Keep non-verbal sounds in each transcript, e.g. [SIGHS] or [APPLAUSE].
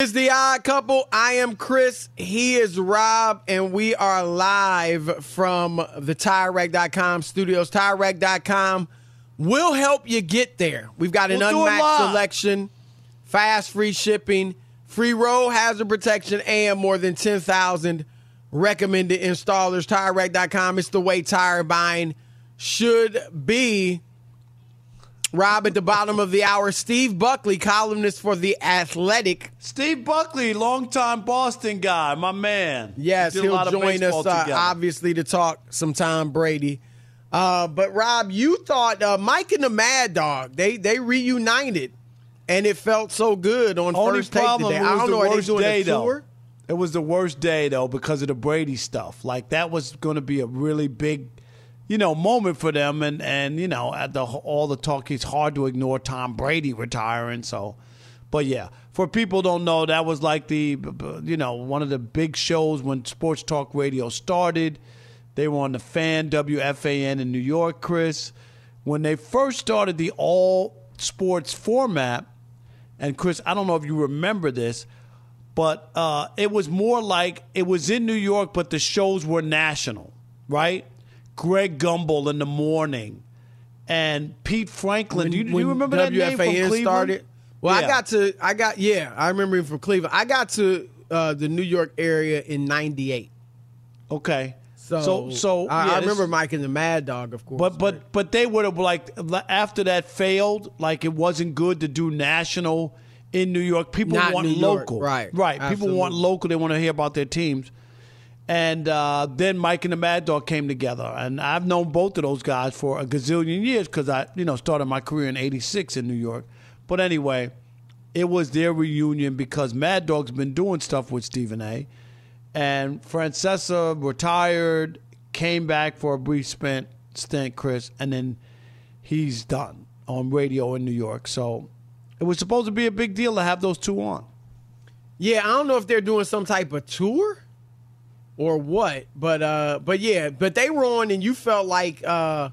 It's the odd couple. I am Chris. He is Rob, and we are live from the TireRack.com studios. TireRack.com will help you get there. We've got an We'll unmatched selection, fast free shipping, free roll hazard protection, and more than 10,000 recommended installers. TireRack.com. It's the way tire buying should be. Rob at the bottom of the hour. Steve Buckley, columnist for The Athletic. Steve Buckley, longtime Boston guy, my man. Yes, We he'll join us uh, obviously to talk some Tom Brady. Uh, but Rob, you thought uh, Mike and the Mad Dog they they reunited, and it felt so good on Only first take today. it I was don't the know are they worst doing day a tour? though. It was the worst day though because of the Brady stuff. Like that was going to be a really big, you know, moment for them. And and you know, at the all the talk, it's hard to ignore Tom Brady retiring. So, but yeah, for people don't know, that was like the you know one of the big shows when sports talk radio started. They were on the Fan WFAN in New York, Chris. When they first started the all sports format, and Chris, I don't know if you remember this, but uh, it was more like it was in New York, but the shows were national, right? Greg Gumbel in the morning, and Pete Franklin. do you, do you remember that name from WFAN Cleveland? started? Well, I got to I got yeah, I remember him from Cleveland. I got to uh, the New York area in '98. Okay, So so so I, yeah, I remember Mike and the Mad Dog, of course. But but but they would have like after that failed, like it wasn't good to do national in New York. People Not want New York, local, right, Right. People want local. They want to hear about their teams. And uh, then Mike and the Mad Dog came together, and I've known both of those guys for a gazillion years because I, you know, started my career in '86 in New York. But anyway, it was their reunion because Mad Dog's been doing stuff with Stephen A. And Francesa retired, came back for a brief stint, stint, Chris, and then he's done on radio in New York. So it was supposed to be a big deal to have those two on. Yeah, I don't know if they're doing some type of tour or what, but uh, but yeah, but they were on, and you felt like uh,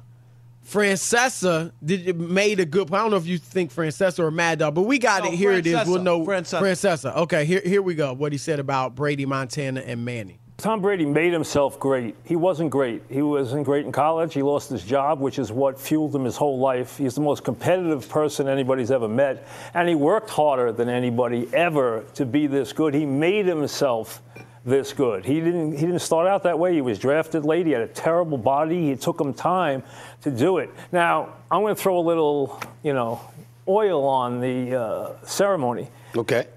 Francesa did made a good. I don't know if you think Francesa or Mad Dog, but we got No, it. Here it is. We'll know Francesa. Francesa. Okay, here here we go. What he said about Brady, Montana, and Manning. Tom Brady made himself great. He wasn't great. He wasn't great in college. He lost his job, which is what fueled him his whole life. He's the most competitive person anybody's ever met. And he worked harder than anybody ever to be this good. He made himself this good. He didn't he didn't start out that way. He was drafted late. He had a terrible body. It took him time to do it. Now, I'm going to throw a little, you know, oil on the uh, ceremony. Okay.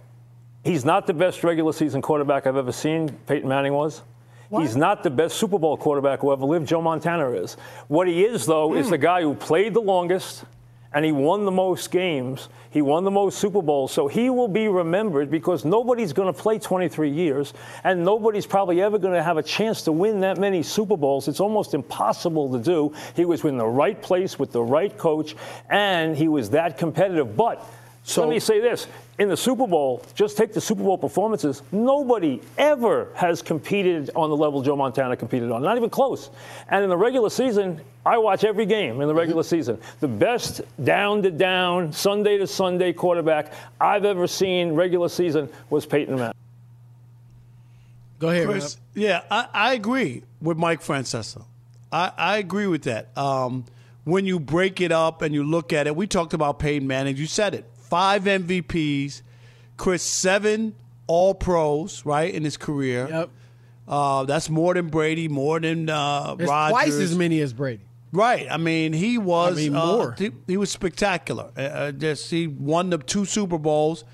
He's not the best regular season quarterback I've ever seen. Peyton Manning was. What? He's not the best Super Bowl quarterback who ever lived. Joe Montana is. What he is, though, mm. is the guy who played the longest and he won the most games. He won the most Super Bowls. So he will be remembered because nobody's going to play 23 years, and nobody's probably ever going to have a chance to win that many Super Bowls. It's almost impossible to do. He was in the right place with the right coach, and he was that competitive. But so, let me say this in the Super Bowl, just take the Super Bowl performances. Nobody ever has competed on the level Joe Montana competed on, not even close. And in the regular season, I watch every game in the regular mm-hmm. season. The best down to down, Sunday to Sunday quarterback I've ever seen regular season was Peyton Manning. Go ahead, Chris. Yeah, I, I, agree with Mike Francesa. I, I agree with that. Um, when you break it up and you look at it, we talked about Peyton Manning. You said it five MVPs, Chris, seven All Pros, right, in his career. Yep. Uh, that's more than Brady, more than uh, Rodgers. Twice as many as Brady. Right. I mean, he was I mean, uh. He, he, was spectacular. Uh, uh, just he won the two Super Bowls,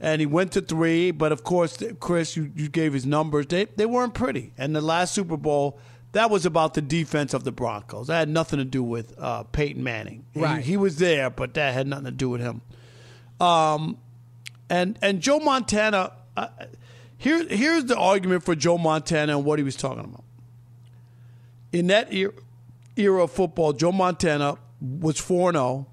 and he went to three. But of course, Chris, you, you gave his numbers. They they weren't pretty. And the last Super Bowl, that was about the defense of the Broncos. That had nothing to do with uh, Peyton Manning. Right. He, he was there, but that had nothing to do with him. Um, and and Joe Montana. Uh, here here's the argument for Joe Montana and what he was talking about. In that era, era of football, Joe Montana was 4 0,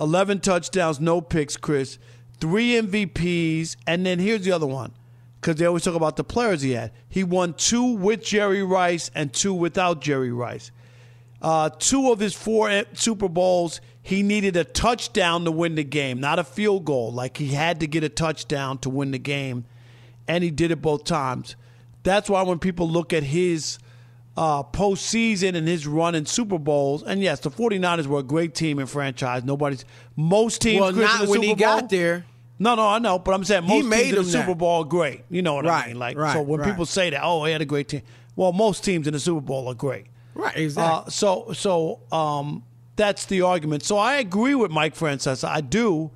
11 touchdowns, no picks, Chris, three MVPs, and then here's the other one because they always talk about the players he had. He won two with Jerry Rice and two without Jerry Rice. Uh, two of his four Super Bowls, he needed a touchdown to win the game, not a field goal. Like he had to get a touchdown to win the game, and he did it both times. That's why when people look at his uh, postseason and his run in Super Bowls, and yes, the 49ers were a great team and franchise. Nobody's most teams. Well, not when Super he Bowl, got there. No, no, I know, but I'm saying most he made teams in the Super that. Bowl great. You know what right, I mean? Like, right, so when right. people say that, oh, he had a great team. Well, most teams in the Super Bowl are great. Right, exactly. Uh, so, so um, that's the argument. So I agree with Mike Francesa. I do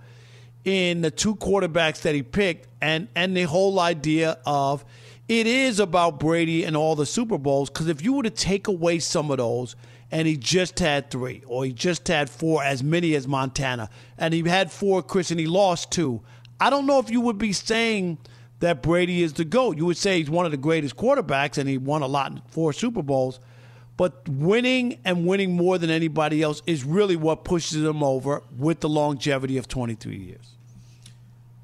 in the two quarterbacks that he picked, and and the whole idea of it is about Brady and all the Super Bowls. Because if you were to take away some of those, and he just had three, or he just had four, as many as Montana, and he had four, Chris, and he lost two. I don't know if you would be saying that Brady is the GOAT. You would say he's one of the greatest quarterbacks, and he won a lot, four Super Bowls. But winning and winning more than anybody else is really what pushes him over with the longevity of 23 years.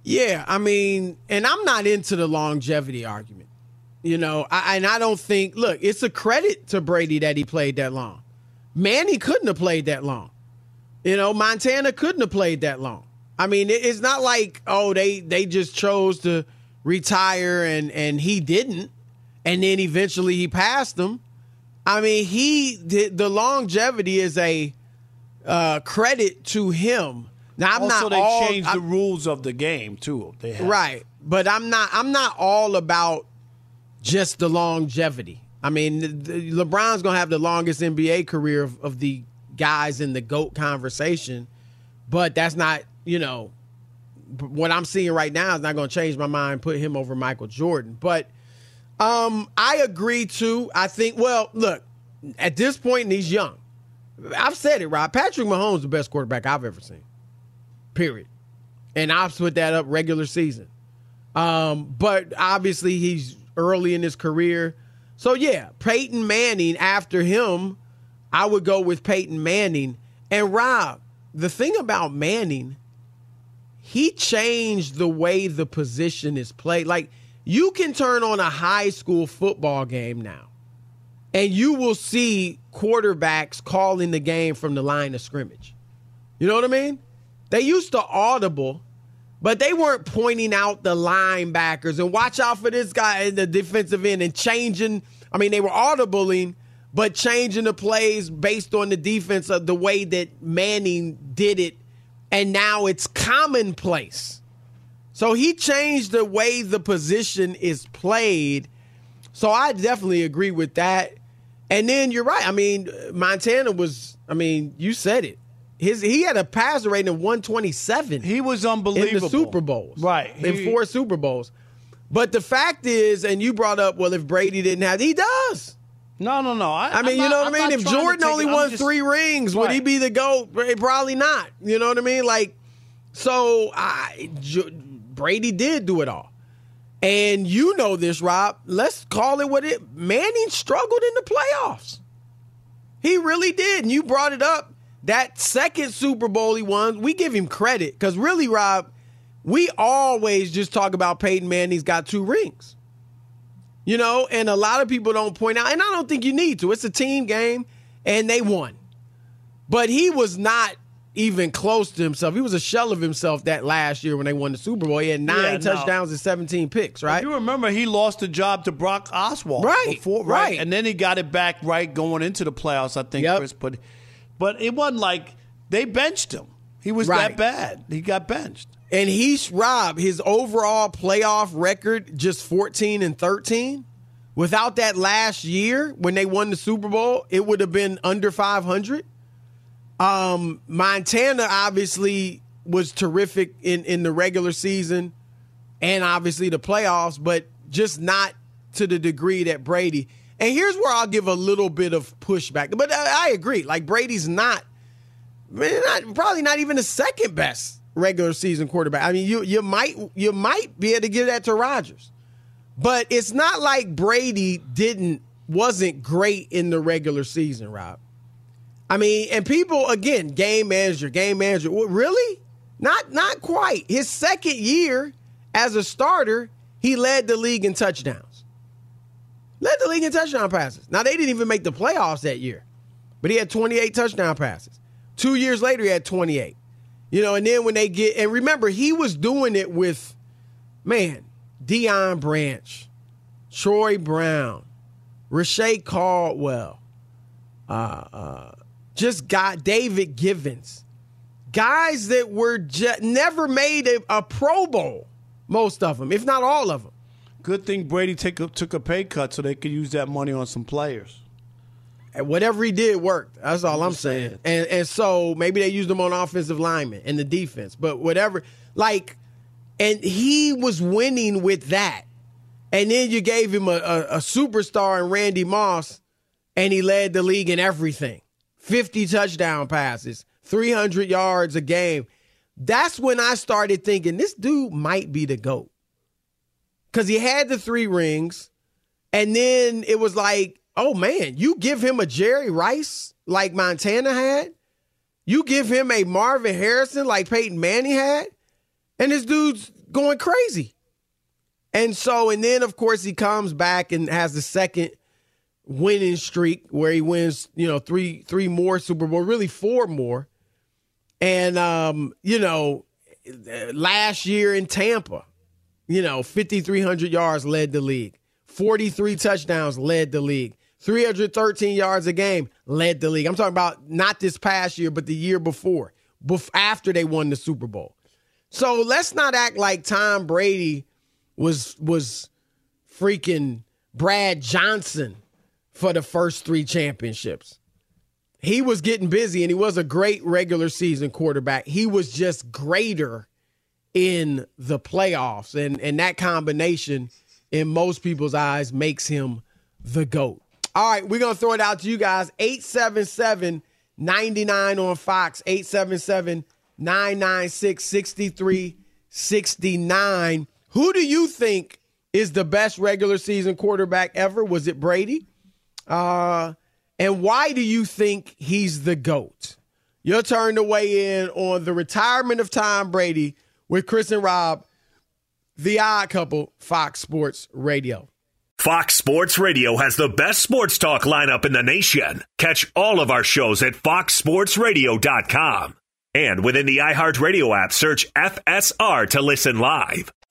Yeah, I mean, and I'm not into the longevity argument. You know, I, and I don't think, look, it's a credit to Brady that he played that long. Manny couldn't have played that long. You know, Montana couldn't have played that long. I mean, it's not like, oh, they they just chose to retire and and he didn't. And then eventually he passed them. I mean, he the longevity is a uh, credit to him. Now I'm also, not they all, changed I'm, the rules of the game too. They have. right, but I'm not. I'm not all about just the longevity. I mean, the, the, LeBron's gonna have the longest NBA career of, of the guys in the goat conversation, but that's not. You know, what I'm seeing right now is not going to change my mind. Put him over Michael Jordan, but um, I agree too. I think. Well, look, at this point, and he's young. I've said it, Rob. Patrick Mahomes is the best quarterback I've ever seen. Period. And I've put that up regular season. Um, but obviously he's early in his career. So yeah, Peyton Manning after him, I would go with Peyton Manning. And Rob, the thing about Manning, he changed the way the position is played. Like you can turn on a high school football game now, and you will see quarterbacks calling the game from the line of scrimmage. You know what I mean? They used to audible. but they weren't pointing out the linebackers and watch out for this guy in the defensive end and changing. I mean, they were audibling, but changing the plays based on the defense of the way that Manning did it. And now it's commonplace. So he changed the way the position is played. So I definitely agree with that. And then you're right. I mean, Montana was, I mean, you said it. His he had a passer rating of 127. He was unbelievable. In the Super Bowls. Right. In four Super Bowls. But the fact is, and you brought up, well, if Brady didn't have, he does. No, no, no. I, I mean, I'm you not- know what I'm I mean? If Jordan only I'm won just- three rings, would he be the GOAT? Probably not. You know what I mean? Like, so I, Brady did do it all. And you know this, Rob. Let's call it what it Manning struggled in the playoffs. He really did. And you brought it up. That second Super Bowl he won, we give him credit. Because really, Rob, we always just talk about Peyton Manning's got two rings. You know, and a lot of people don't point out, and I don't think you need to. It's a team game, and they won. But he was not even close to himself. He was a shell of himself that last year when they won the Super Bowl. He had nine Yeah, no. touchdowns and 17 picks, right? You remember he lost the job to Brock Osweiler, Right, Before, right. And then he got it back right going into the playoffs. I think Yep. Chris put, but it wasn't like they benched him. He was Right. that bad. He got benched. And he's Rob, his overall playoff record just 14 and 13. Without that last year when they won the Super Bowl, it would have been under 500. Um, Montana obviously was terrific in, in the regular season and obviously the playoffs, but just not to the degree that Brady. And here's where I'll give a little bit of pushback. But I, I agree. Like Brady's not not, probably not even the second best regular season quarterback. I mean, you you might you might be able to give that to Rodgers, but it's not like Brady didn't wasn't great in the regular season, Rob. I mean, and people again, game manager, game manager. Really? Not not quite. His second year as a starter, he led the league in touchdowns. Led the league in touchdown passes. Now they didn't even make the playoffs that year, but he had 28 touchdown passes. Two years later, he had 28. You know, and then when they get and remember, he was doing it with man, Deion Branch, Troy Brown, Reche Caldwell, uh, uh, just got David Givens, guys that were never made a, a Pro Bowl. Most of them, if not all of them. Good thing Brady take a, took a pay cut so they could use that money on some players. And whatever he did worked. That's all I'm saying. And and so maybe they used him on offensive linemen and the defense, but whatever. Like, and he was winning with that. And then you gave him a, a, a superstar in Randy Moss, and he led the league in everything 50 touchdown passes, 300 yards a game. That's when I started thinking this dude might be the GOAT. Because he had the three rings, and then it was like, oh man, you give him a Jerry Rice like Montana had, you give him a Marvin Harrison like Peyton Manning had, and this dude's going crazy. And so, and then of course he comes back and has the second winning streak where he wins, you know, three three more Super Bowl, really four more. And um, you know, last year in Tampa, you know, 5300 yards led the league. 43 touchdowns led the league. 313 yards a game led the league. I'm talking about not this past year, but the year before, bef- after they won the Super Bowl. So let's not act like Tom Brady was was freaking Brad Johnson for the first three championships. He was getting busy and he was a great regular season quarterback. He was just greater in the playoffs. And and that combination in most people's eyes makes him the GOAT. All right, we're gonna throw it out to you guys. 877 99 on Fox, 877 996 6369. Who do you think is the best regular season quarterback ever? Was it Brady? Uh, and why do you think he's the GOAT? Your turn to weigh in on the retirement of Tom Brady with Chris and Rob, the odd couple, Fox Sports Radio. Fox Sports Radio has the best sports talk lineup in the nation. Catch all of our shows at foxsportsradio.com. And within the iHeartRadio app, search FSR to listen live.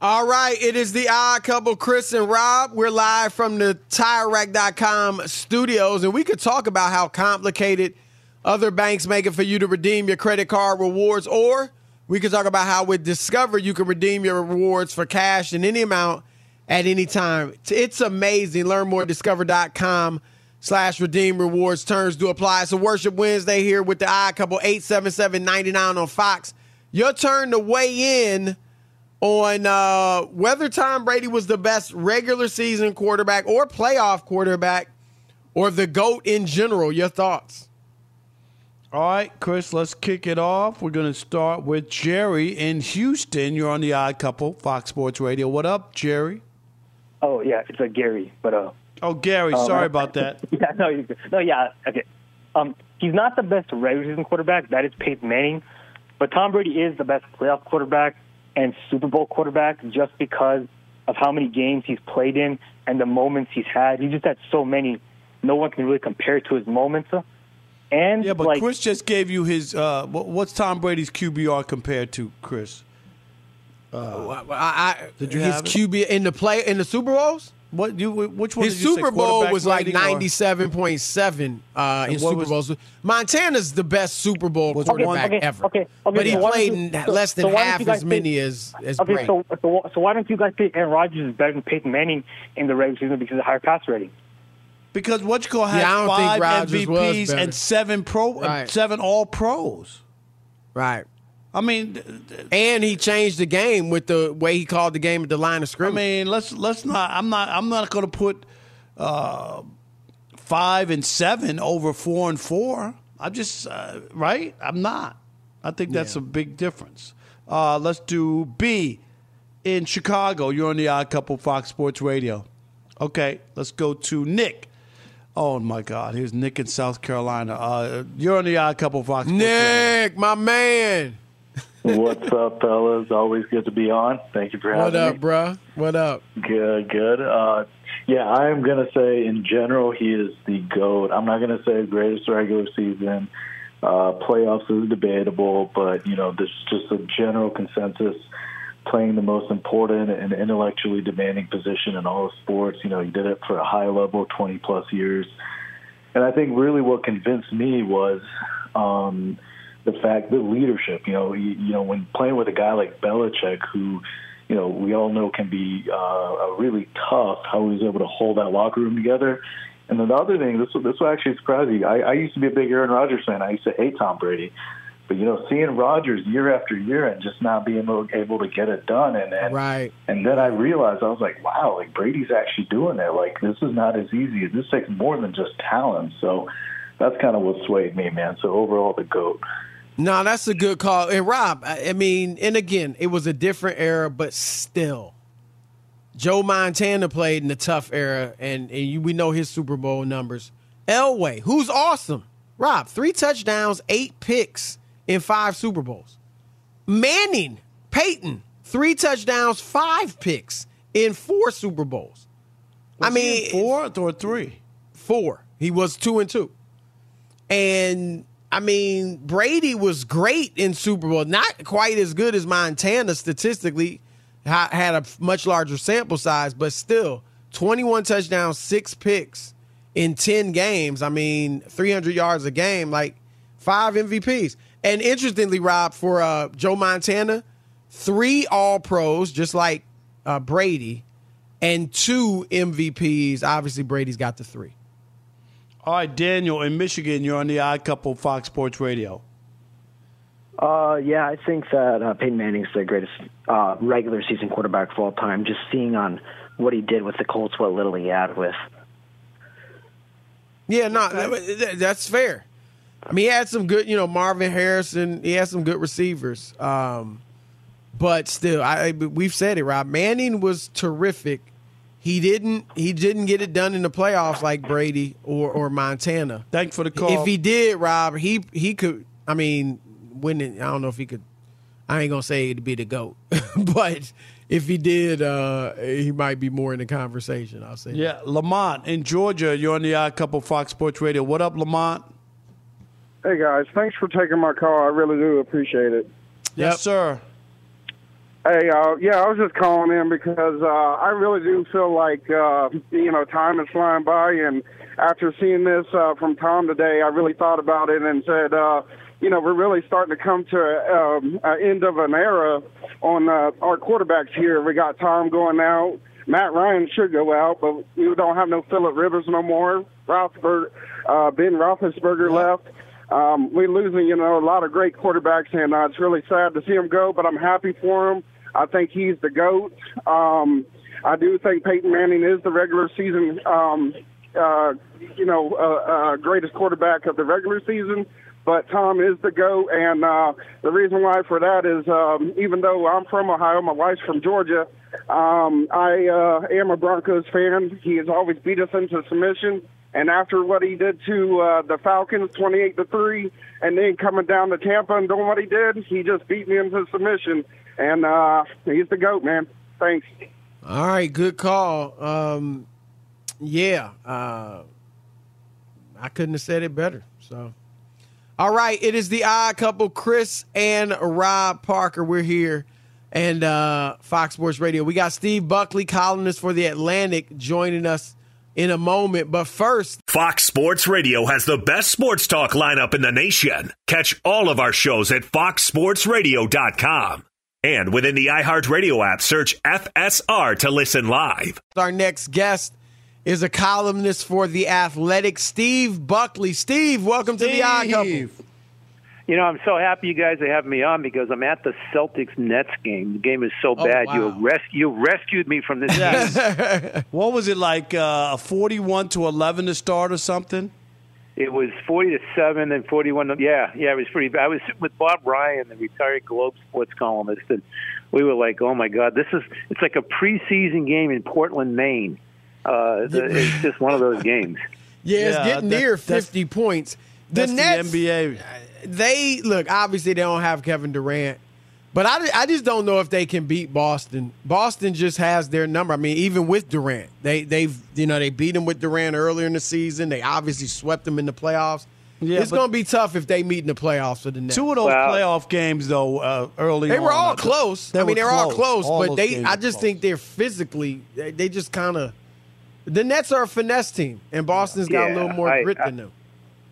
All right, it is the odd couple, Chris and Rob. We're live from the TireRack.com studios, and we could talk about how complicated other banks make it for you to redeem your credit card rewards, or we could talk about how with Discover you can redeem your rewards for cash in any amount at any time. It's amazing. Learn more at discover.com slash redeem rewards. Terms do apply. So Worship Wednesday here with the odd couple 877-99 on Fox. Your turn to weigh in on uh, whether Tom Brady was the best regular season quarterback or playoff quarterback or the GOAT in general. Your thoughts? All right, Chris, let's kick it off. We're going to start with Jerry in Houston. You're on the Odd Couple, Fox Sports Radio. What up, Jerry? Oh yeah, it's a Gary, but uh. Oh, Gary, um, sorry about that. [LAUGHS] yeah, no, you, no, yeah, okay. Um, he's not the best regular season quarterback. That is Peyton Manning, but Tom Brady is the best playoff quarterback and Super Bowl quarterback just because of how many games he's played in and the moments he's had. He just had so many. No one can really compare to his moments. And yeah, but like, Chris just gave you his. Uh, what's Tom Brady's QBR compared to Chris? Uh, I, I, did you his QB in the play in the Super Bowls? What you? Which one? His Super Bowl was like ninety-seven point seven uh, in Super Bowls. Montana's the best Super Bowl quarterback okay, okay, ever. Okay, okay, but he so played you, so, less than so half as many pick, as as okay, Brady. So, so, so why don't you guys pick Aaron Rodgers is better than Peyton Manning in the regular season because of higher pass rating? Because what you call had yeah, five MVPs and seven pro, right. seven All Pros. Right. I mean, and he changed the game with the way he called the game at the line of scrimmage. I mean, let's let's not. I'm not. I'm not going to put uh, five and seven over four and four. I'm just uh, right. I'm not. I think that's yeah. a big difference. Uh, let's do B in Chicago. You're on the Odd Couple Fox Sports Radio. Okay, let's go to Nick. Oh my God! Here's Nick in South Carolina. Uh, you're on the Odd Couple Fox. Nick, my man. What's up, fellas? Always good to be on. Thank you for having me. What up, me. bro? What up? Good, good. Uh, yeah, I am gonna say in general he is the goat. I'm not gonna say greatest regular season. Uh, playoffs is debatable, but you know, there's just a general consensus playing the most important and intellectually demanding position in all of sports. You know, he did it for a high level, 20 plus years. And I think really what convinced me was um, the fact that leadership. You know, you, you know when playing with a guy like Belichick, who you know we all know can be uh, really tough, how he was able to hold that locker room together. And then the other thing, this this will actually surprise you. I, I used to be a big Aaron Rodgers fan. I used to hate Tom Brady. But you know, seeing Rodgers year after year and just not being able, able to get it done, and, and right, and then I realized I was like, wow, like Brady's actually doing it. Like this is not as easy. This takes more than just talent. So that's kind of what swayed me, man. So overall, the goat. No, that's a good call. And Rob, I mean, and again, it was a different era, but still, Joe Montana played in the tough era, and, and you, we know his Super Bowl numbers. Elway, who's awesome. Rob, three touchdowns, eight picks in five Super Bowls. Manning, Peyton, three touchdowns, five picks in four Super Bowls. Was I mean, four or three? Four. He was two and two. And I mean, Brady was great in Super Bowl, not quite as good as Montana statistically, had a much larger sample size, but still 21 touchdowns, six picks in 10 games. I mean, 300 yards a game, like five MVPs. And interestingly, Rob, for uh, Joe Montana, three All Pros, just like uh, Brady, and two MVPs. Obviously, Brady's got the three. All right, Daniel in Michigan, you're on the Odd Couple Fox Sports Radio. Uh, yeah, I think that uh, Peyton Manning's the greatest uh, regular season quarterback of all time. Just seeing on what he did with the Colts, what little he had with. Yeah, no, that's fair. I mean, he had some good, you know, Marvin Harrison. He had some good receivers. Um, but still, I we've said it, Rob. Manning was terrific. He didn't. He didn't get it done in the playoffs like Brady or or Montana. Thanks for the call. If he did, Rob, he he could. I mean, when it, I don't know if he could. I ain't gonna say to be the goat, [LAUGHS] but if he did, uh, he might be more in the conversation. I'll say. Yeah, Lamont in Georgia. You're on the Odd Couple Fox Sports Radio. What up, Lamont? Hey guys, thanks for taking my call. I really do appreciate it. Yes, sir. Hey, uh, yeah, I was just calling in because uh, I really do feel like uh, you know time is flying by, and after seeing this uh, from Tom today, I really thought about it and said, uh, you know, we're really starting to come to um, an end of an era on uh, our quarterbacks here. We got Tom going out. Matt Ryan should go out, but we don't have no Philip Rivers no more. Roethlisberger, uh, Ben Roethlisberger left. Um, we're losing, you know, a lot of great quarterbacks, and uh, it's really sad to see him go. But I'm happy for him. I think he's the goat. Um, I do think Peyton Manning is the regular season, um, uh, you know, uh, uh, greatest quarterback of the regular season. But Tom is the goat, and uh, the reason why for that is um, even though I'm from Ohio, my wife's from Georgia. Um, I uh, am a Broncos fan. He has always beat us into submission. And after what he did to uh, the Falcons, 28 to three, and then coming down to Tampa and doing what he did, he just beat me into submission. And uh, he's the goat, man. Thanks. All right, good call. Um, yeah, uh, I couldn't have said it better. So, all right, it is the odd couple, Chris and Rob Parker. We're here, and uh, Fox Sports Radio. We got Steve Buckley, columnist for the Atlantic, joining us in a moment. But first, Fox Sports Radio has the best sports talk lineup in the nation. Catch all of our shows at foxsportsradio.com. And within the iHeartRadio app, search FSR to listen live. our next guest is a columnist for the Athletic, Steve Buckley. Steve, welcome to the Odd Couple. You know, I'm so happy you guys are having me on because I'm at the Celtics Nets game. The game is so Oh, bad. wow. You res- you rescued me from this game. [LAUGHS] what was it like? Uh, a forty-one to eleven to start or something? It was 40 to 7 and 41 to, yeah, yeah, it was pretty bad. I was with Bob Ryan, the retired Globe sports columnist, and we were like, "Oh my god, this is it's like a preseason game in Portland, Maine." Uh, the, it's just one of those games. [LAUGHS] Yeah, it's getting that- near 50 points. The That's Nets, the NBA. they look obviously they don't have Kevin Durant, but I, I just don't know if they can beat Boston. Boston just has their number. I mean, even with Durant, they they've you know they beat him with Durant earlier in the season. They obviously swept them in the playoffs. Yeah, it's going to be tough if they meet in the playoffs for the Nets. Two of those playoff games, though, uh, early They were on, all close. they I mean, they're all close, All but they. I just think they're physically. They, they just kind of. The Nets are a finesse team, and Boston's got a little more I- grit I- than them.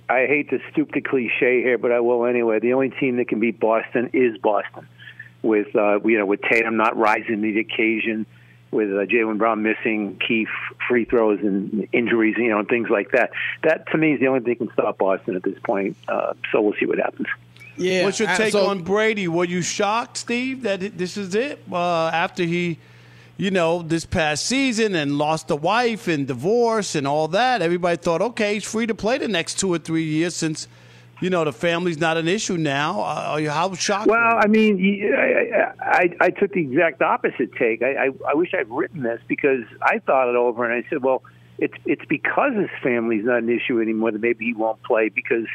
I hate to stoop to cliche here, but I will anyway. The only team that can beat Boston is Boston, with uh, you know with Tatum not rising to the occasion, with uh, Jaylen Brown missing key f- free throws and injuries, you know, and things like that. That to me is the only thing that can stop Boston at this point. Uh, so we'll see what happens. Yeah. What's your take so- on Brady? Were you shocked, Steve, that this is it uh, after he, you know, this past season and lost a wife and divorce and all that? Everybody thought, okay, he's free to play the next two or three years since, you know, the family's not an issue now. Uh, how shocked? Well, I mean, I, I, I, took the exact opposite take. I, I, I wish I'd written this because I thought it over and I said, well, it's it's because his family's not an issue anymore that maybe he won't play because,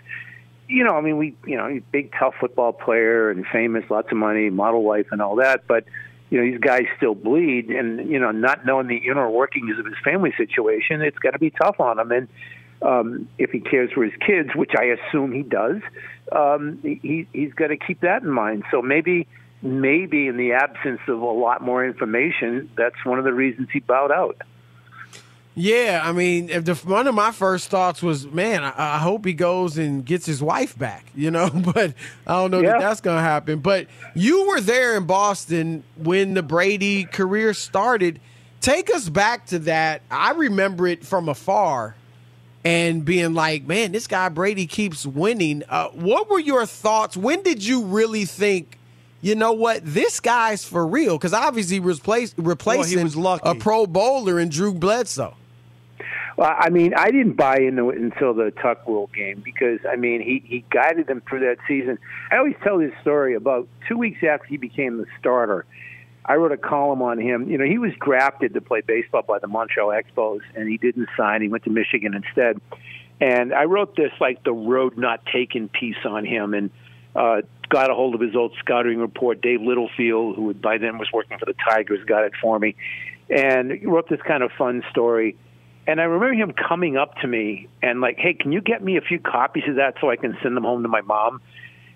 you know, I mean, we, you know, he's a big tough football player and famous, lots of money, model wife, and all that, but. You know, these guys still bleed, and you know, not knowing the inner workings of his family situation, it's got to be tough on him. And um, if he cares for his kids, which I assume he does, um, he he's got to keep that in mind. So maybe maybe in the absence of a lot more information, that's one of the reasons he bowed out. Yeah, I mean, if the, one of my first thoughts was, man, I, I hope he goes and gets his wife back, [LAUGHS] you know. But I don't know Yeah. that that's going to happen. But you were there in Boston when the Brady career started. Take us back to that. I remember it from afar and being like, man, this guy Brady keeps winning. Uh, what were your thoughts? When did you really think? You know what? This guy's for real because obviously he was replace, replacing was lucky. a Pro Bowler in Drew Bledsoe. Well, I mean, I didn't buy into it until the Tuck Rule game because I mean, he he guided them through that season. I always tell this story about two weeks after he became the starter. I wrote a column on him. You know, he was drafted to play baseball by the Montreal Expos, and he didn't sign. He went to Michigan instead. And I wrote this like the road not taken piece on him, and uh, got a hold of his old scouting report. Dave Littlefield, who by then was working for the Tigers, got it for me, and wrote this kind of fun story. And I remember him coming up to me and like, "Hey, can you get me a few copies of that so I can send them home to my mom?"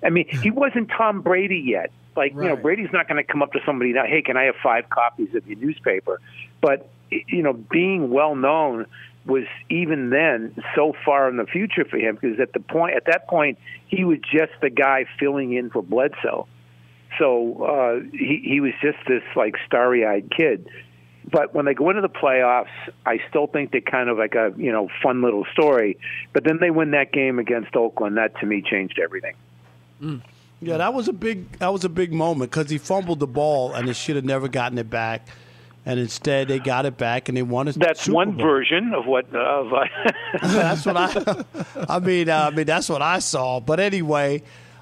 I mean, he wasn't Tom Brady yet. Like, you know, Brady's not going to come up to somebody now, "Hey, can I have five copies of your newspaper?" But you know, being well known was even then so far in the future for him because at the point at that point he was just the guy filling in for Bledsoe. So uh, he he was just this like starry-eyed kid. But when they go into the playoffs, I still think they're kind of like a you know fun little story. But then they win that game against Oakland. That to me changed everything. Mm. Yeah, that was a big that was a big moment because he fumbled the ball and he should have never gotten it back and instead they got it back and they won a That's Super one Bowl. version of what. Uh, of, uh, [LAUGHS] that's what I. [LAUGHS] I mean, uh, I mean that's what I saw. But anyway,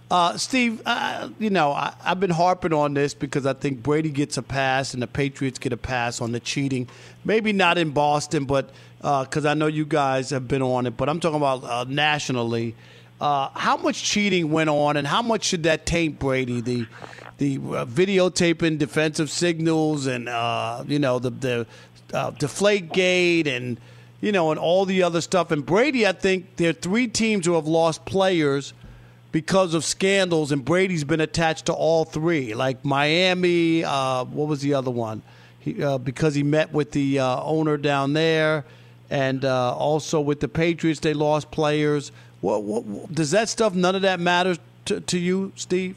uh, Steve, uh, you know I, I've been harping on this because I think Brady gets a pass and the Patriots get a pass on the cheating. Maybe not in Boston, but because I know you guys have been on it. But I'm talking about uh, nationally. Uh, how much cheating went on, and how much should that taint Brady? The the uh, videotaping defensive signals, and uh, you know the the uh, deflate gate, and you know, and all the other stuff. And Brady, I think there are three teams who have lost players because of scandals, and Brady's been attached to all three, like Miami. Uh, what was the other one? He, uh, because he met with the uh, owner down there, and also with the Patriots, they lost players. What, what, does that stuff? None of that matters to, to you, Steve?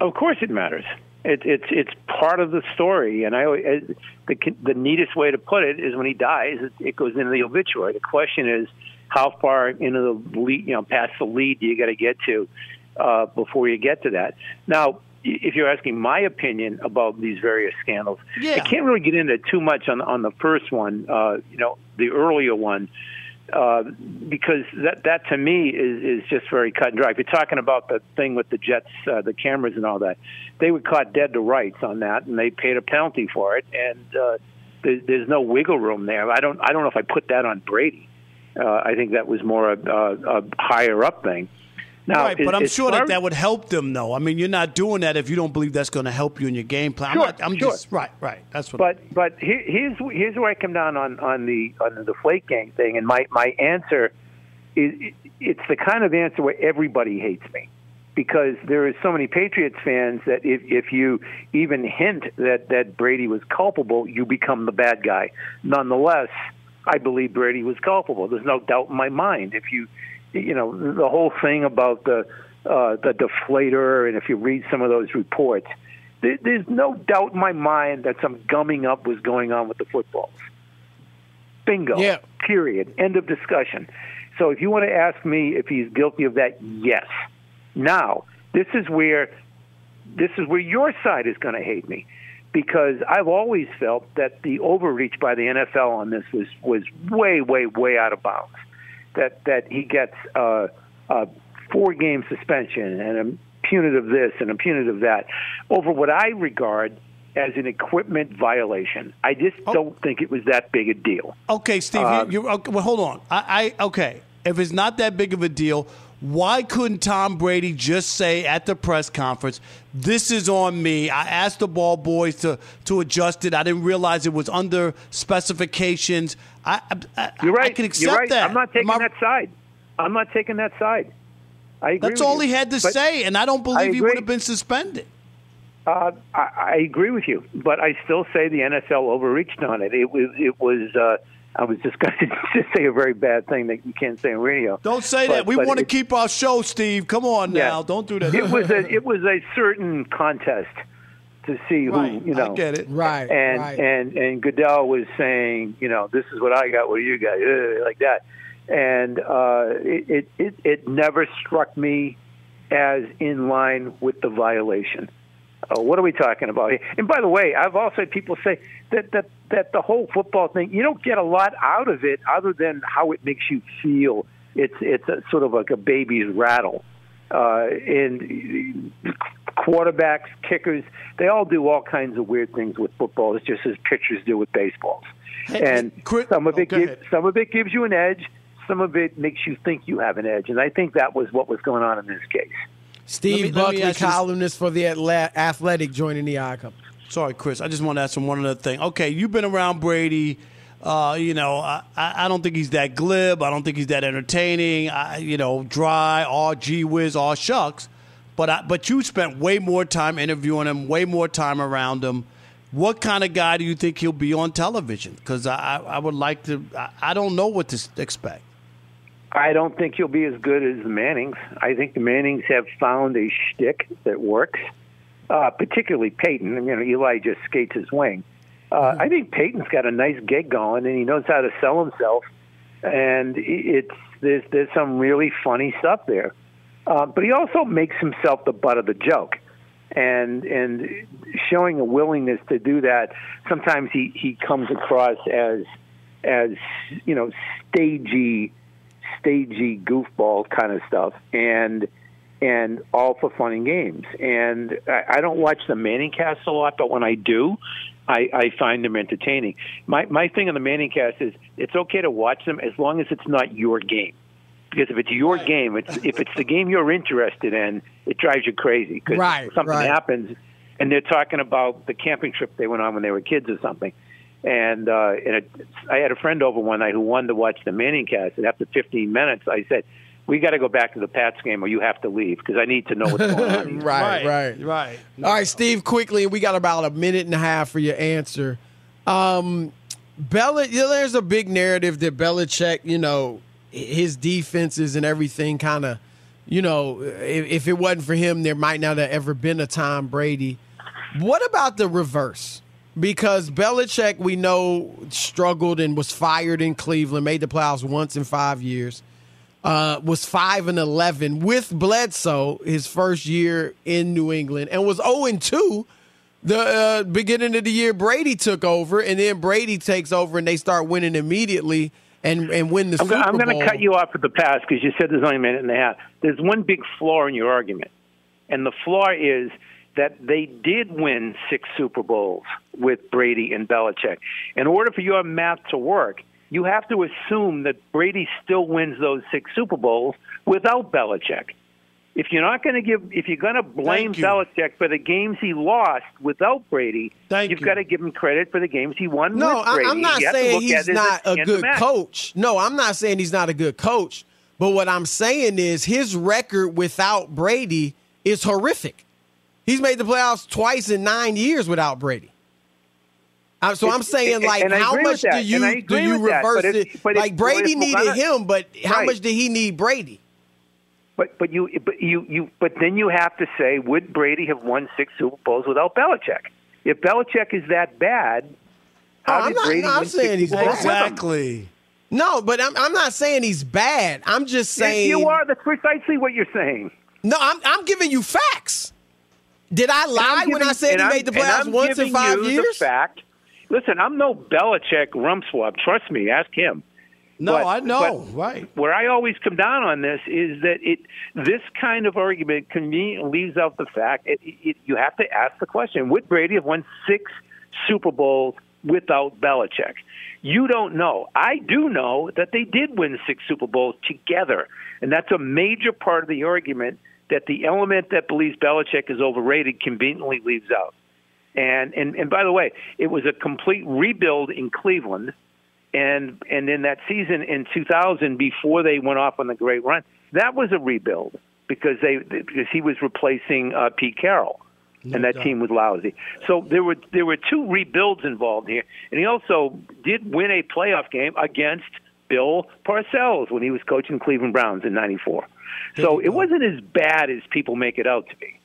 Of course, it matters. It, it's it's part of the story, and I always, the the neatest way to put it is when he dies, it, it goes into the obituary. The question is, how far into the lead, you know, past the lead do you got to get to uh, before you get to that? Now, if you're asking my opinion about these various scandals, yeah. I can't really get into too much on on the first one. Uh, you know, the earlier one. Uh, because that that to me is is just very cut and dry. If you're talking about the thing with the Jets, uh, the cameras and all that, they were caught dead to rights on that, and they paid a penalty for it, and uh, there, there's no wiggle room there. I don't I don't know if I put that on Brady. Uh, I think that was more a, a, a higher up thing. Now, right, but I'm sure that that would help them, though. I mean, you're not doing that if you don't believe that's going to help you in your game plan. Sure, I'm, not, I'm sure. just right, right. That's what. But but here, here's here's where I come down on on the on the deflate gate thing, and my my answer is it's the kind of answer where everybody hates me because there is so many Patriots fans that if if you even hint that that Brady was culpable, you become the bad guy. Nonetheless, I believe Brady was culpable. There's no doubt in my mind. If you you know the whole thing about the uh, the deflator, and if you read some of those reports, there, there's no doubt in my mind that some gumming up was going on with the footballs. Bingo. Yeah. Period. End of discussion. So if you want to ask me if he's guilty of that, yes. Now, this is where this is where your side is going to hate me because I've always felt that the overreach by the NFL on this was was way way way out of bounds. That that he gets uh, a four game suspension and a punitive this and a punitive that over what I regard as an equipment violation. I just don't think it was that big a deal. Okay, Steve, you, you okay, well, hold on. I, I okay. If it's not that big of a deal, why couldn't Tom Brady just say at the press conference, "This is on me. I asked the ball boys to to adjust it. I didn't realize it was under specifications." I, I, You're right. I can accept You're right. that. I'm not taking that side. I'm not taking that side. I agree That's all you. he had to But say, and I don't I believe he would have been suspended. Uh, I, I agree with you, but I still say the NFL overreached on it. It was. It was. Uh, I was just going [LAUGHS] to say a very bad thing that you can't say on radio. Don't say But- that. We want to keep our show, Steve. Come on Yeah. now. Don't do that. It was a. [LAUGHS] It was a certain contest to see who Right. you know. I get it. Right. and right. and and Goodell was saying, you know, this is what I got, what do you got, uh, like that, and uh, it, it it it never struck me as in line with the violation. Oh, what are we talking about here? And by the way, I've also had people say that that that the whole football thing, you don't get a lot out of it other than how it makes you feel. It's it's a, sort of like a baby's rattle. Uh, and quarterbacks, kickers, they all do all kinds of weird things with football. It's just as pitchers do with baseballs. And some of it go gives, some of it gives you an edge. Some of it makes you think you have an edge, and I think that was what was going on in this case. Steve Let me- Buckley, ask columnist for the Atla- Athletic, joining the Eye Couple. Sorry, Chris. I just want to ask him one other thing. Okay, you've been around Brady. Uh, you know, I, I I don't think he's that glib. I don't think he's that entertaining. I, you know, dry, all gee whiz, all shucks. But I, but you spent way more time interviewing him, way more time around him. What kind of guy do you think he'll be on television? Because I, I would like to. I, I don't know what to expect. I don't think he'll be as good as the Mannings. I think the Mannings have found a shtick that works, uh, particularly Peyton. You know, Eli just skates his wing. Uh, I think Peyton's got a nice gig going, and he knows how to sell himself. And it's there's there's some really funny stuff there. Uh, but he also makes himself the butt of the joke, and and showing a willingness to do that. Sometimes he he comes across as as you know stagey stagey goofball kind of stuff and and all for fun and games. And I, I don't watch the Manning cast a lot but when I do I, I find them entertaining. My my thing on the Manning cast is it's okay to watch them as long as it's not your game because if it's your game it's if it's the game you're interested in it drives you crazy because Right, something right. happens and they're talking about the camping trip they went on when they were kids or something and uh, and it, I had a friend over one night who wanted to watch the Manning cast, and after 15 minutes, I said, "We got to go back to the Pats game, or you have to leave because I need to know what's going on." [LAUGHS] here." right, right, right. All right, Steve. Quickly, we got about a minute and a half for your answer. Um, Bella, you know, there's a big narrative that Belichick, you know, his defenses and everything, kind of, you know, if, if it wasn't for him, there might not have ever been a Tom Brady. What about the reverse? Because Belichick, we know, struggled and was fired in Cleveland, made the playoffs once in five years uh, was five and eleven with Bledsoe his first year in New England, and was zero and two the uh, beginning of the year. Brady took over, and then Brady takes over, and they start winning immediately and and win the I'm, Super I'm going to cut you off at the pass because you said there's only a minute and a half. There's one big flaw in your argument, and the flaw is that they did win six Super Bowls with Brady and Belichick. In order for your math to work, you have to assume that Brady still wins those six Super Bowls without Belichick. If you're not going to give, if you're going to blame Thank you. Belichick for the games he lost without Brady, you've got to give him credit for the games he won No, with I, Brady. I'm not You saying he's at it as not a good coach. No, I'm not saying he's not a good coach. But what I'm saying is his record without Brady is horrific. He's made the playoffs twice in nine years without Brady. Uh, so I'm It- saying, like, and I how much do you do you with that, reverse but it? but like Brady needed him, but how Right. much did he need Brady? But but you but you you but then you have to say would Brady have won six Super Bowls without Belichick? If Belichick is that bad, how I'm did not- Brady no, I'm win saying six he's Super Bowls? Exactly. No, but I'm I'm not saying he's bad. I'm just Yes, saying you are. That's precisely what you're saying. No, I'm I'm giving you facts. Did I lie I'm when I said he I'm- made the playoffs I'm once in giving five you years? The fact. Listen, I'm no Belichick rump swab. Trust me. Ask him. No, But- I know. right. Where I always come down on this is that it this kind of argument conveniently leaves out the fact it, it, you have to ask the question: Would Brady have won six Super Bowls without Belichick? You don't know. I do know that they did win six Super Bowls together, and that's a major part of the argument that the element that believes Belichick is overrated conveniently leaves out. And and and by the way, it was a complete rebuild in Cleveland and and in that season in 2000 before they went off on the great run that was a rebuild because they because he was replacing uh, Pete Carroll and that team was lousy. So there were there were two rebuilds involved here and he also did win a playoff game against Bill Parcells when he was coaching Cleveland Browns in 94 so it wasn't as bad as people make it out to be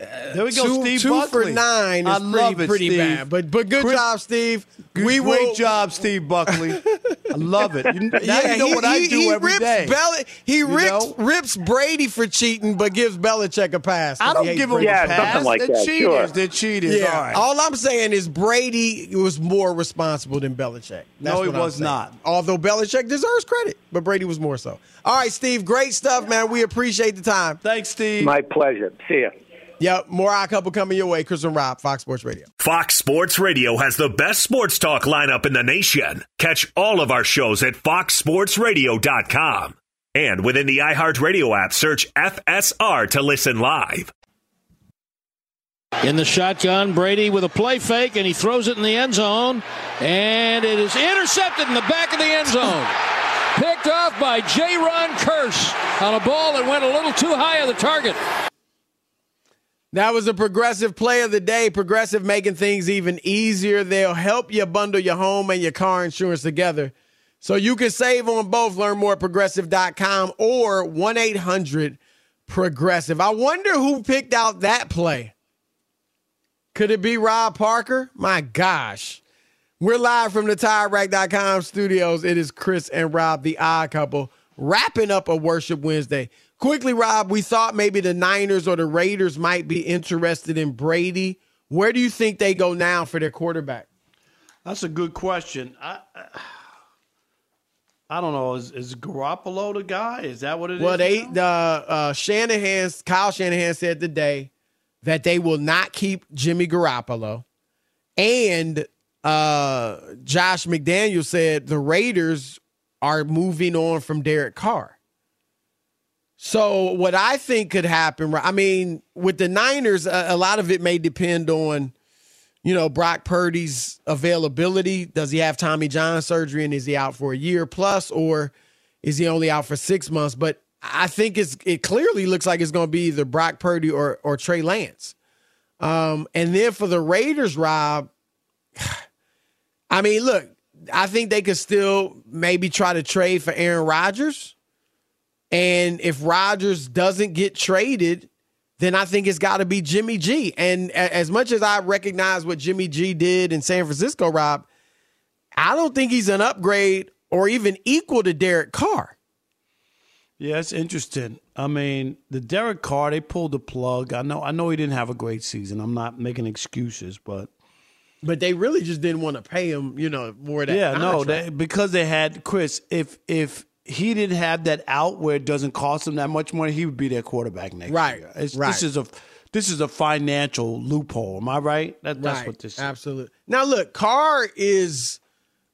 Uh, there we go, two, Steve two for nine is I pretty, love it, pretty Steve. bad. But but good Chris- job, Steve. Good- we great will, job, Steve Buckley. I love it. You, [LAUGHS] now yeah, you know he, what I he- do he every rips day. Bel- he rips, know? rips Brady for cheating, but gives Belichick a pass. I don't give him Yeah, a pass. something like They're that, cheaters. sure. They're cheaters. Yeah, All right. all I'm saying is Brady was more responsible than Belichick. That's No, he what was not. Although Belichick deserves credit, but Brady was more so. All right, Steve, great stuff, man. We appreciate the time. Thanks, Steve. My pleasure. See ya. Yep, more odd couple coming your way. Chris and Rob, Fox Sports Radio. Fox Sports Radio has the best sports talk lineup in the nation. Catch all of our shows at foxsportsradio.com. And within the iHeartRadio app, search FSR to listen live. In the shotgun, Brady with a play fake, and he throws it in the end zone, and it is intercepted in the back of the end zone. Picked off by Jayron Kearse on a ball that went a little too high of the target. That was a progressive play of the day. Progressive making things even easier. They'll help you bundle your home and your car insurance together so you can save on both. Learn more at progressive.com or 1 800 Progressive. I wonder who picked out that play. Could it be Rob Parker? My gosh. We're live from the TireRack.com studios. It is Chris and Rob, the odd couple, wrapping up a Worship Wednesday. Quickly, Rob, we thought maybe the Niners or the Raiders might be interested in Brady. Where do you think they go now for their quarterback? That's a good question. I, I, don't know. Is, is Garoppolo the guy? Is that what it is? Well, they now? the uh, Shanahan, Kyle Shanahan said today that they will not keep Jimmy Garoppolo, and uh, Josh McDaniels said the Raiders are moving on from Derek Carr. So what I think could happen, I mean, with the Niners, a, lot of it may depend on, you know, Brock Purdy's availability. Does he have Tommy John surgery and is he out for a year plus, or is he only out for six months? But I think it's it clearly looks like it's going to be either Brock Purdy or or Trey Lance. Um, and then for the Raiders, Rob, [SIGHS] I mean, look, I think they could still maybe try to trade for Aaron Rodgers. And if Rodgers doesn't get traded, then I think it's got to be Jimmy G. And as much as I recognize what Jimmy G did in San Francisco, Rob, I don't think he's an upgrade or even equal to Derek Carr. Yeah, it's interesting. I mean, the Derek Carr, they pulled the plug. I know I know he didn't have a great season. I'm not making excuses, but But they really just didn't want to pay him, you know, more of that. yeah, no, they, because they had Chris. If if he didn't have that out where it doesn't cost him that much money, he would be their quarterback next Right, year. It's, right. This is a this is a financial loophole. Am I right? That, that's Right, what this is. Absolutely. Now, look, Carr is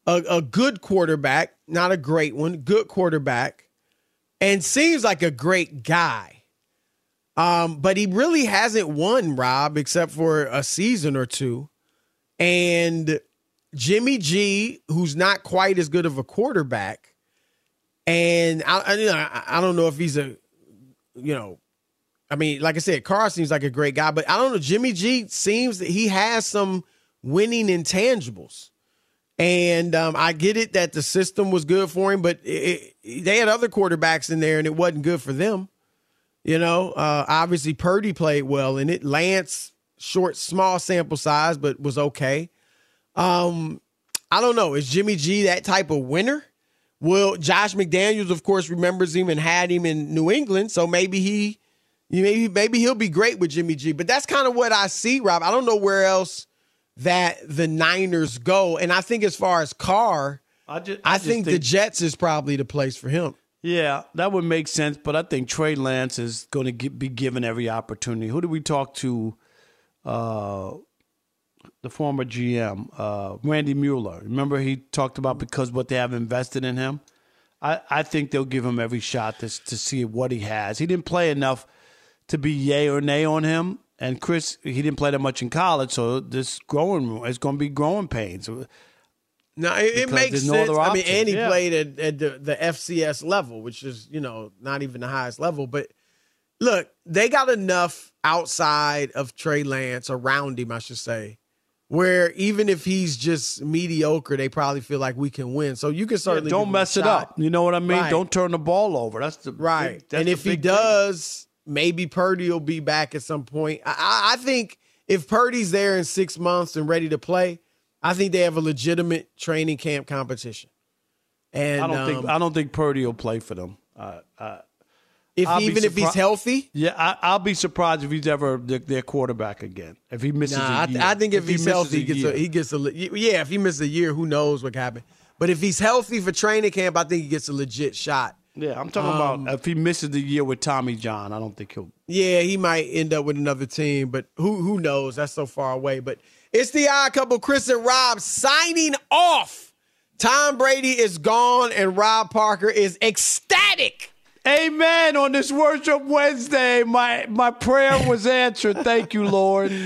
a, a good quarterback, not a great one, good quarterback, and seems like a great guy. Um, but he really hasn't won, Rob, except for a season or two. And Jimmy G, who's not quite as good of a quarterback, and I, I, you know, I, I don't know if he's a, you know, I mean, like I said, Carr seems like a great guy, but I don't know. Jimmy G seems that he has some winning intangibles. And um, I get it that the system was good for him, but it, it, they had other quarterbacks in there and it wasn't good for them. You know, uh, obviously Purdy played well in it. Lance, short, small sample size, but was okay. Um, I don't know. Is Jimmy G that type of winner? Well, Josh McDaniels, of course, remembers him and had him in New England, so maybe he, maybe maybe he'll be great with Jimmy G. But that's kind of what I see, Rob. I don't know where else that the Niners go, and I think as far as Carr, I just I, just think, the Jets is probably the place for him. Yeah, that would make sense, but I think Trey Lance is going to be given every opportunity. Who did we talk to? Uh, the former GM, uh, Randy Mueller. Remember he talked about because what they have invested in him. I, I think they'll give him every shot to to see what he has. He didn't play enough to be yay or nay on him. And Chris, he didn't play that much in college, so this growing is going to be growing pains. No, it, it makes no sense. I mean, and he Yeah. played at, at the, the FCS level, which is you know not even the highest level. But look, they got enough outside of Trey Lance around him, I should say, where even if he's just mediocre, they probably feel like we can win. So you can Yeah, certainly don't him a mess it shot. up. You know what I mean? Right. Don't turn the ball over. That's the Right. big- that's and if he big thing. does, maybe Purdy will be back at some point. I, I, I think if Purdy's there in six months and ready to play, I think they have a legitimate training camp competition. And I don't um, think I don't think Purdy will play for them. Uh, uh, if I'll be even if he's healthy. Yeah, I, I'll be surprised if he's ever their, their quarterback again. If he misses Nah, I, a th- year. I think if, he he's misses healthy, a he gets year. a, he gets a yeah. If he misses a year, who knows what happened? But if he's healthy for training camp, I think he gets a legit shot. Yeah, I'm talking Um, about if he misses the year with Tommy John, I don't think he'll. Yeah, he might end up with another team, but who who knows? That's so far away. But it's the odd couple, Chris and Rob signing off. Tom Brady is gone, and Rob Parker is ecstatic. Amen. On this worship Wednesday, my my prayer was answered. Thank you, Lord. [LAUGHS]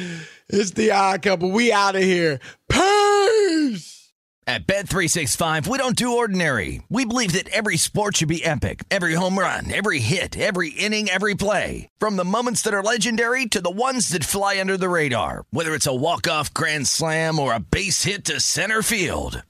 It's the odd couple. We out of here. Peace. At Bet365, we don't do ordinary. We believe that every sport should be epic. Every home run, every hit, every inning, every play. From the moments that are legendary to the ones that fly under the radar. Whether it's a walk-off grand slam or a base hit to center field.